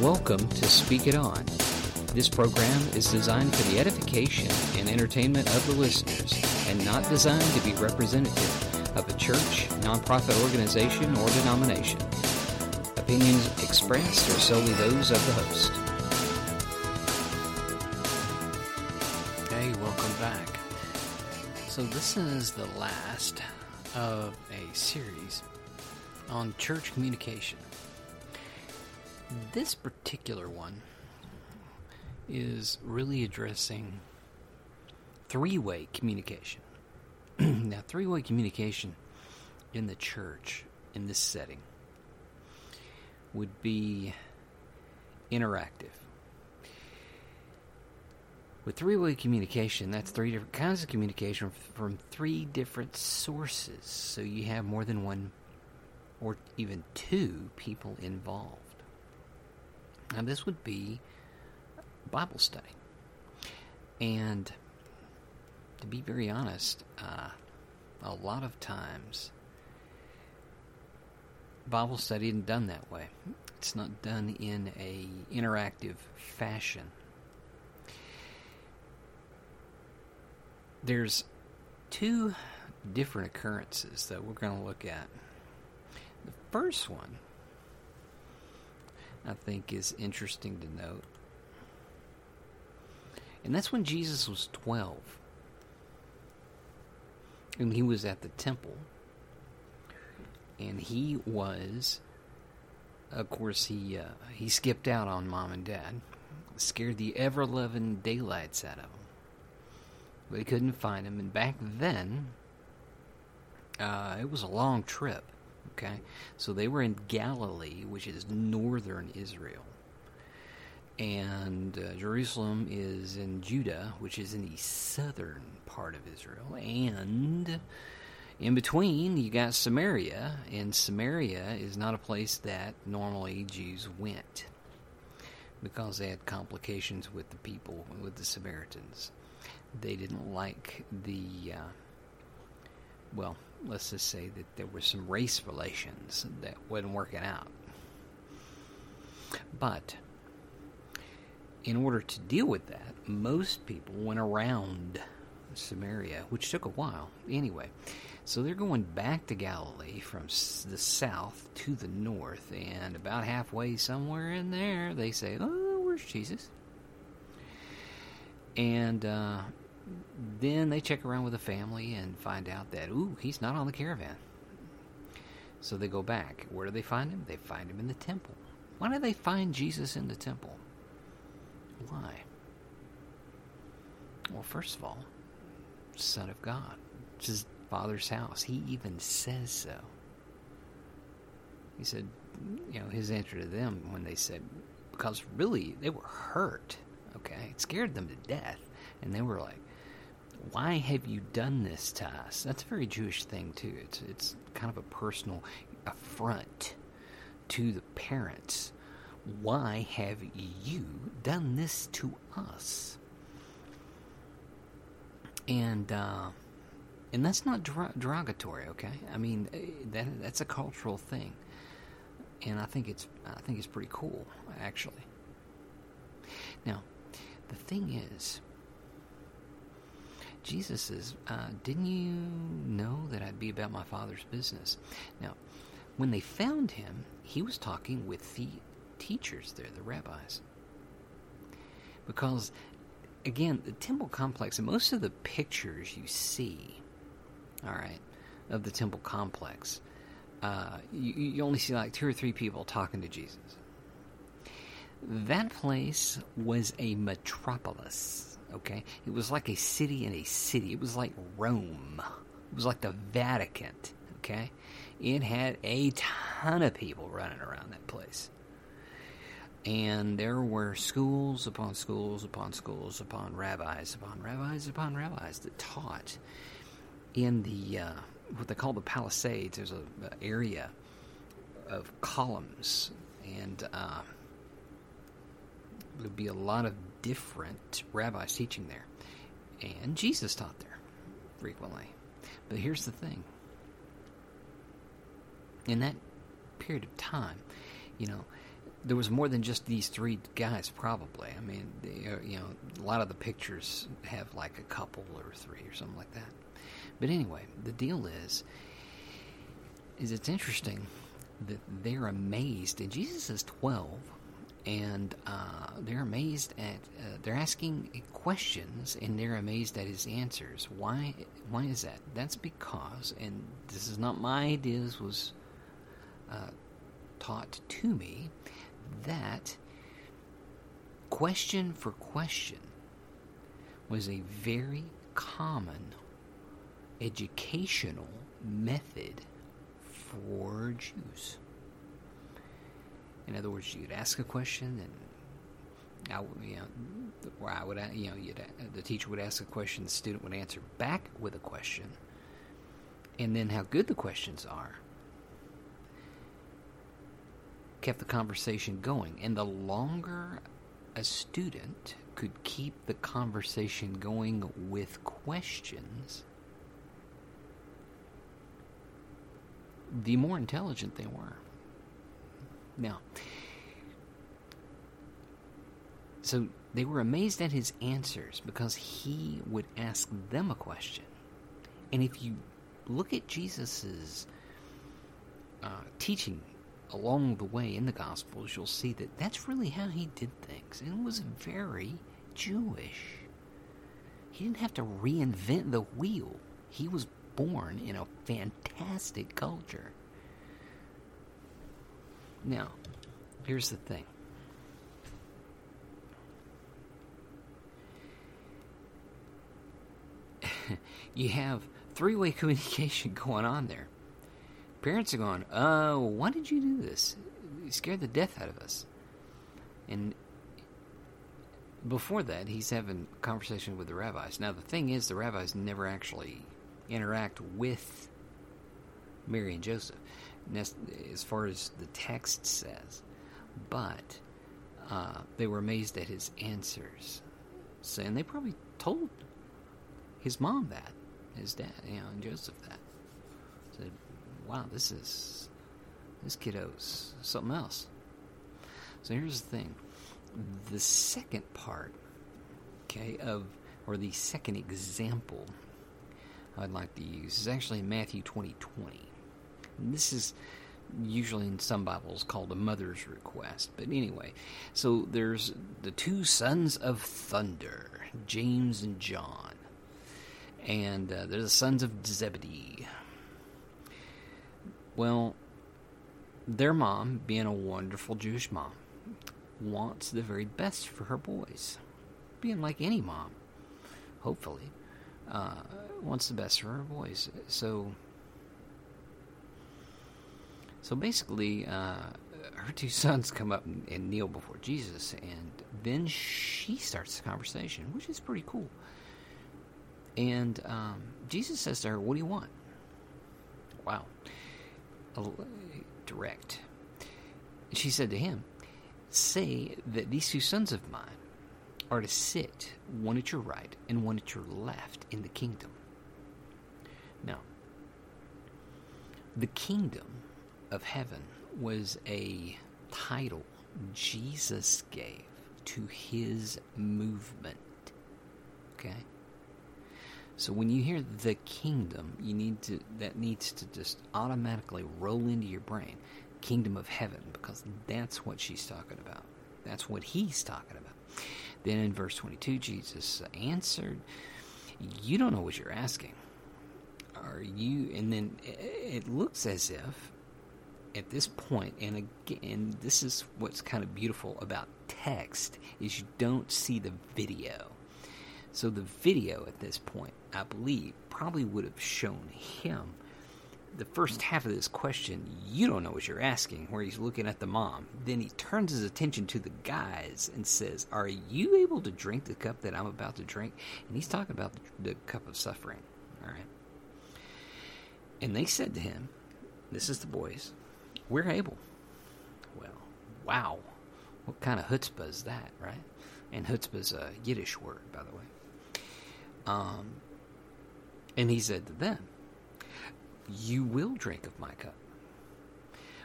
Welcome to Speak It On. This program is designed for the edification and entertainment of the listeners and not designed to be representative of a church, nonprofit organization, or denomination. Opinions expressed are solely those of the host. Hey, welcome back. So, this is the last of a series on church communication. This particular one is really addressing three way communication. now, three way communication in the church in this setting would be interactive. With three way communication, that's three different kinds of communication from three different sources. So you have more than one or even two people involved. Now, this would be Bible study. And to be very honest, uh, a lot of times Bible study isn't done that way. It's not done in a interactive fashion. There's two different occurrences that we're going to look at. The first one I think is interesting to note. And that's when Jesus was 12. And he was at the temple. And he was, of course, he uh, he skipped out on mom and dad, scared the ever loving daylights out of him. They couldn't find him, and back then, uh, it was a long trip. Okay, so they were in Galilee, which is northern Israel, and uh, Jerusalem is in Judah, which is in the southern part of Israel, and in between you got Samaria, and Samaria is not a place that normally Jews went because they had complications with the people, with the Samaritans. They didn't like the, uh, well, let's just say that there were some race relations that wasn't working out. But in order to deal with that, most people went around Samaria, which took a while anyway. So they're going back to Galilee from the south to the north, and about halfway somewhere in there, they say, Oh, where's Jesus? And uh, then they check around with the family and find out that, ooh, he's not on the caravan. So they go back. Where do they find him? They find him in the temple. Why do they find Jesus in the temple? Why? Well, first of all, Son of God. It's his Father's house. He even says so. He said, you know, his answer to them when they said, because really they were hurt, okay? It scared them to death. And they were like, why have you done this to us? That's a very Jewish thing too. It's it's kind of a personal affront to the parents. Why have you done this to us? And uh, and that's not derogatory, okay? I mean eh, that that's a cultural thing, and I think it's I think it's pretty cool actually. Now, the thing is Jesus says, uh, Didn't you know that I'd be about my Father's business? Now, when they found him, he was talking with the teachers there, the rabbis. Because, again, the temple complex, and most of the pictures you see, all right, of the temple complex, uh, you, you only see like two or three people talking to Jesus. That place was a metropolis okay? It was like a city in a city. It was like Rome. It was like the Vatican, okay? It had a ton of people running around that place. And there were schools upon schools upon schools upon rabbis upon rabbis upon rabbis that taught in the uh, what they call the Palisades. There's a, area of columns, and uh, there'd be a lot of different rabbis teaching there. And Jesus taught there frequently. But here's the thing in that period of time, you know, there was more than just these three guys, probably. I mean, they, uh, you know, a lot of the pictures have like a couple or three or something like that. But anyway, the deal is, is it's interesting that they're amazed, and Jesus is twelve, and uh, they're amazed at uh, they're asking questions, and they're amazed at his answers. Why? Why is that? That's because, and this is not my idea. This was uh, taught to me that question for question was a very common educational method for Jews. In other words, you'd ask a question, and I, you know, I would, you know, the teacher would ask a question, the student would answer back with a question, and then how good the questions are kept the conversation going. And the longer a student could keep the conversation going with questions, the more intelligent they were. Now, so they were amazed at his answers because he would ask them a question. And if you look at Jesus's uh, teaching along the way in the Gospels, you'll see that that's really how he did things. And it was very Jewish. He didn't have to reinvent the wheel, he was born in a fantastic culture. Now, here's the thing. you have three way communication going on there. Parents are going, uh, why did you do this? You scared the death out of us. And before that, he's having a conversation with the rabbis. Now, the thing is, the rabbis never actually interact with Mary and Joseph, as far as the text says. But uh, they were amazed at his answers. So, and they probably told his mom that, his dad, you know, and Joseph that. Said, wow, this is this kiddo's something else. So here's the thing: the second part, okay, of or the second example I'd like to use is actually Matthew twenty twenty. This is usually in some Bibles called a mother's request. But anyway, so there's the two sons of thunder, James and John. And uh, they're the sons of Zebedee. Well, their mom, being a wonderful Jewish mom, wants the very best for her boys. Being like any mom, hopefully, uh, wants the best for her boys. So, so basically, uh, her two sons come up and, and kneel before Jesus, and then she starts the conversation, which is pretty cool. And um, Jesus says to her, "What do you want?" Wow direct. She said to him, Say that these two sons of mine are to sit one at your right and one at your left in the kingdom. Now, the kingdom of heaven was a title Jesus gave to his movement. Okay? So when you hear the kingdom, you need to that needs to just automatically roll into your brain, kingdom of heaven, because that's what she's talking about. That's what he's talking about. Then in verse 22, Jesus answered, "You don't know what you're asking. Are you?" And then it looks as if at this point, and again, this is what's kind of beautiful about text is you don't see the video so the video at this point, I believe, probably would have shown him the first half of this question. You don't know what you're asking, where he's looking at the mom. Then he turns his attention to the guys and says, Are you able to drink the cup that I'm about to drink? And he's talking about the, the cup of suffering. All right. And they said to him, This is the boys, we're able. Well, wow. What kind of chutzpah is that, right? And chutzpah is a Yiddish word, by the way. Um, and he said to them, You will drink of my cup,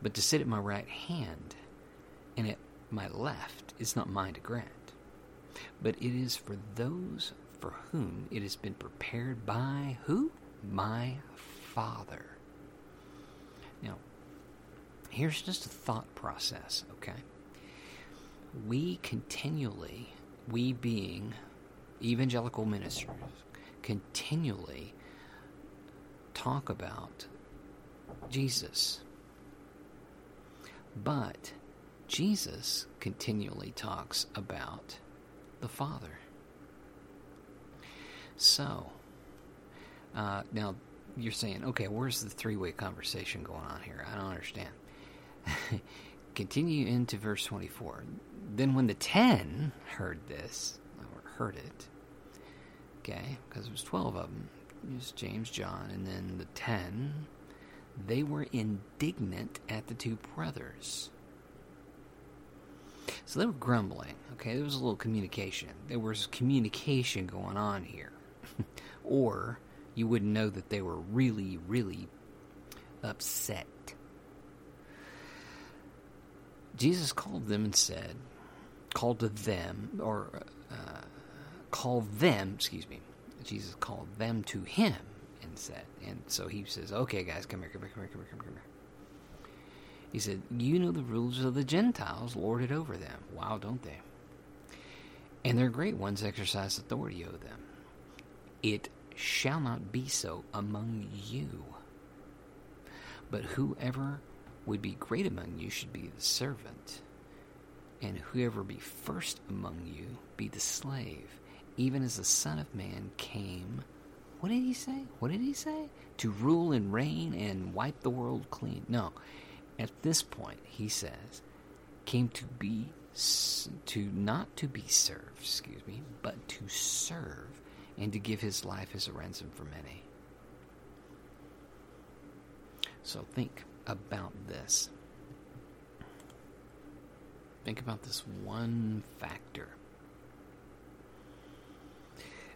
but to sit at my right hand and at my left is not mine to grant, but it is for those for whom it has been prepared by who? My Father. Now, here's just a thought process, okay? We continually, we being evangelical ministers, continually talk about Jesus. But Jesus continually talks about the Father. So, uh, now you're saying, okay, where's the three way conversation going on here? I don't understand. Continue into verse 24. Then when the ten heard this, or heard it, okay, because it was 12 of them, was James, John, and then the ten, they were indignant at the two brothers. So they were grumbling, okay? There was a little communication. There was communication going on here. or you wouldn't know that they were really, really upset. Jesus called them and said, called to them, or uh, called them, excuse me, Jesus called them to him and said, and so he says, okay, guys, come here, come here, come here, come here, come here. He said, You know the rules of the Gentiles lord it over them. Wow, don't they? And their great ones exercise authority over them. It shall not be so among you. But whoever would be great among you should be the servant, and whoever be first among you be the slave, even as the Son of Man came. What did he say? What did he say? To rule and reign and wipe the world clean. No. At this point, he says, came to be to not to be served, excuse me, but to serve and to give his life as a ransom for many. So think about this. Think about this one factor.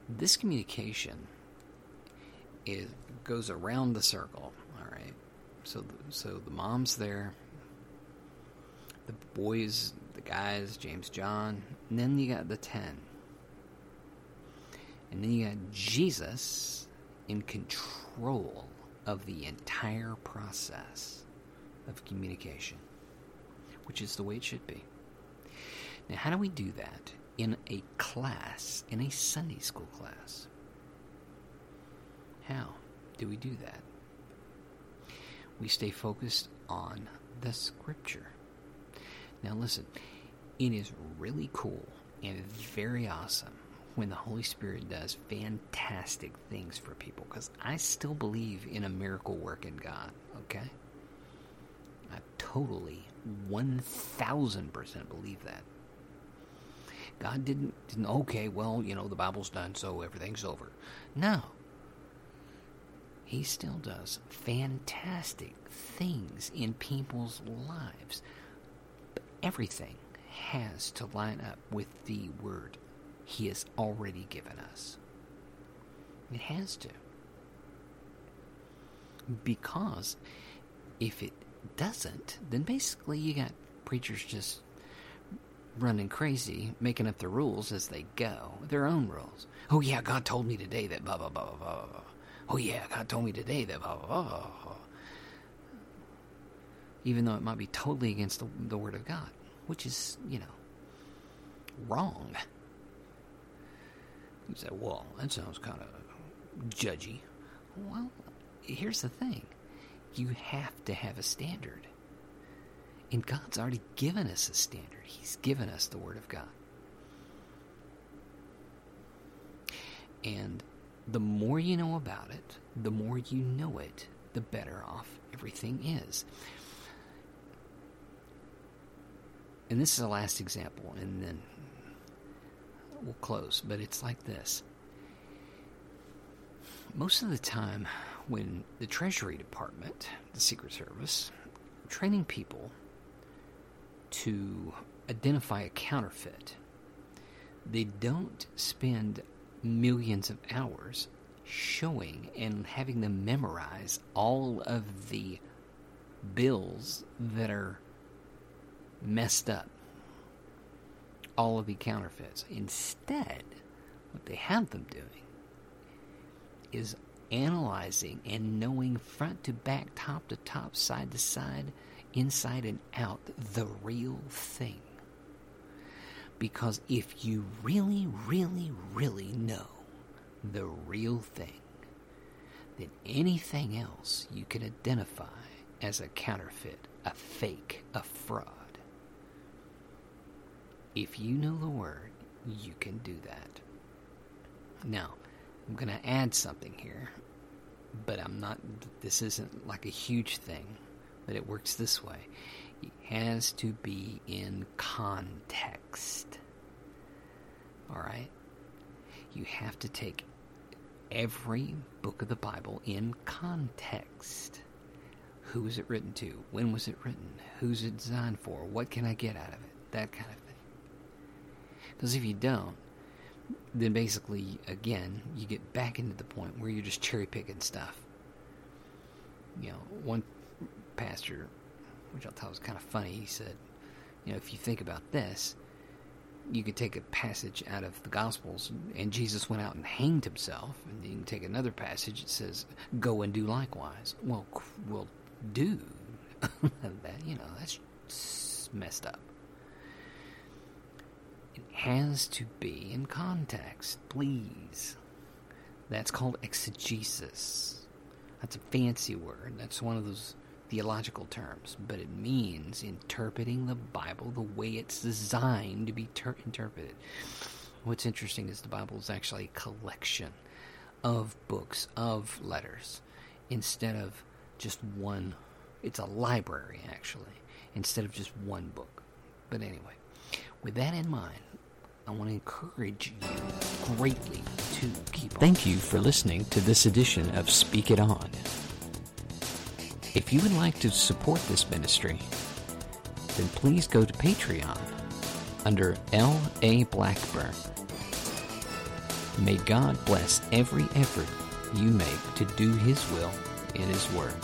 This communication is goes around the circle, all right? So so the mom's there, the boys, the guys, James John, and then you got the 10 and then you got Jesus in control of the entire process of communication, which is the way it should be. Now, how do we do that in a class, in a Sunday school class? How do we do that? We stay focused on the scripture. Now, listen, it is really cool and very awesome when the Holy Spirit does fantastic things for people because I still believe in a miracle work in God, okay? I totally 1000% believe that. God didn't, didn't, okay, well, you know, the Bible's done, so everything's over. No. He still does fantastic things in people's lives. But everything has to line up with the Word he has already given us. It has to. Because if it doesn't, then basically you got preachers just running crazy, making up the rules as they go, their own rules. Oh, yeah, God told me today that blah, blah, blah, blah, blah. Oh, yeah, God told me today that blah, blah, blah, blah. Even though it might be totally against the, the Word of God, which is, you know, wrong. You say, well, that sounds kind of judgy. Well, here's the thing you have to have a standard. And God's already given us a standard, He's given us the Word of God. And the more you know about it, the more you know it, the better off everything is. And this is the last example, and then we'll close, but it's like this. Most of the time, when the Treasury Department, the Secret Service, training people to identify a counterfeit, they don't spend millions of hours showing and having them memorize all of the bills that are messed up all of the counterfeits. Instead, what they have them doing is analyzing and knowing front to back, top to top, side to side, inside and out the real thing. Because if you really, really, really know the real thing, then anything else you can identify as a counterfeit, a fake, a fraud. If you know the word, you can do that. Now, I'm going to add something here, but I'm not, this isn't like a huge thing, but it works this way. It has to be in context. All right? You have to take every book of the Bible in context. Who was it written to? When was it written? Who's it designed for? What can I get out of it? That kind of thing. Because if you don't, then basically, again, you get back into the point where you're just cherry picking stuff. You know, one pastor, which I thought was kind of funny, he said, you know, if you think about this, you could take a passage out of the Gospels, and Jesus went out and hanged himself, and then you can take another passage that says, "Go and do likewise." Well, well, do that. You know, that's messed up. It has to be in context, please. That's called exegesis. That's a fancy word. That's one of those theological terms, but it means interpreting the Bible the way it's designed to be ter- interpreted. What's interesting is the Bible is actually a collection of books, of letters, instead of just one. It's a library, actually, instead of just one book. But anyway, with that in mind, I want to encourage you greatly to keep Thank you for listening to this edition of Speak It On. If you would like to support this ministry, then please go to Patreon under L.A. Blackburn. May God bless every effort you make to do His will in His Word.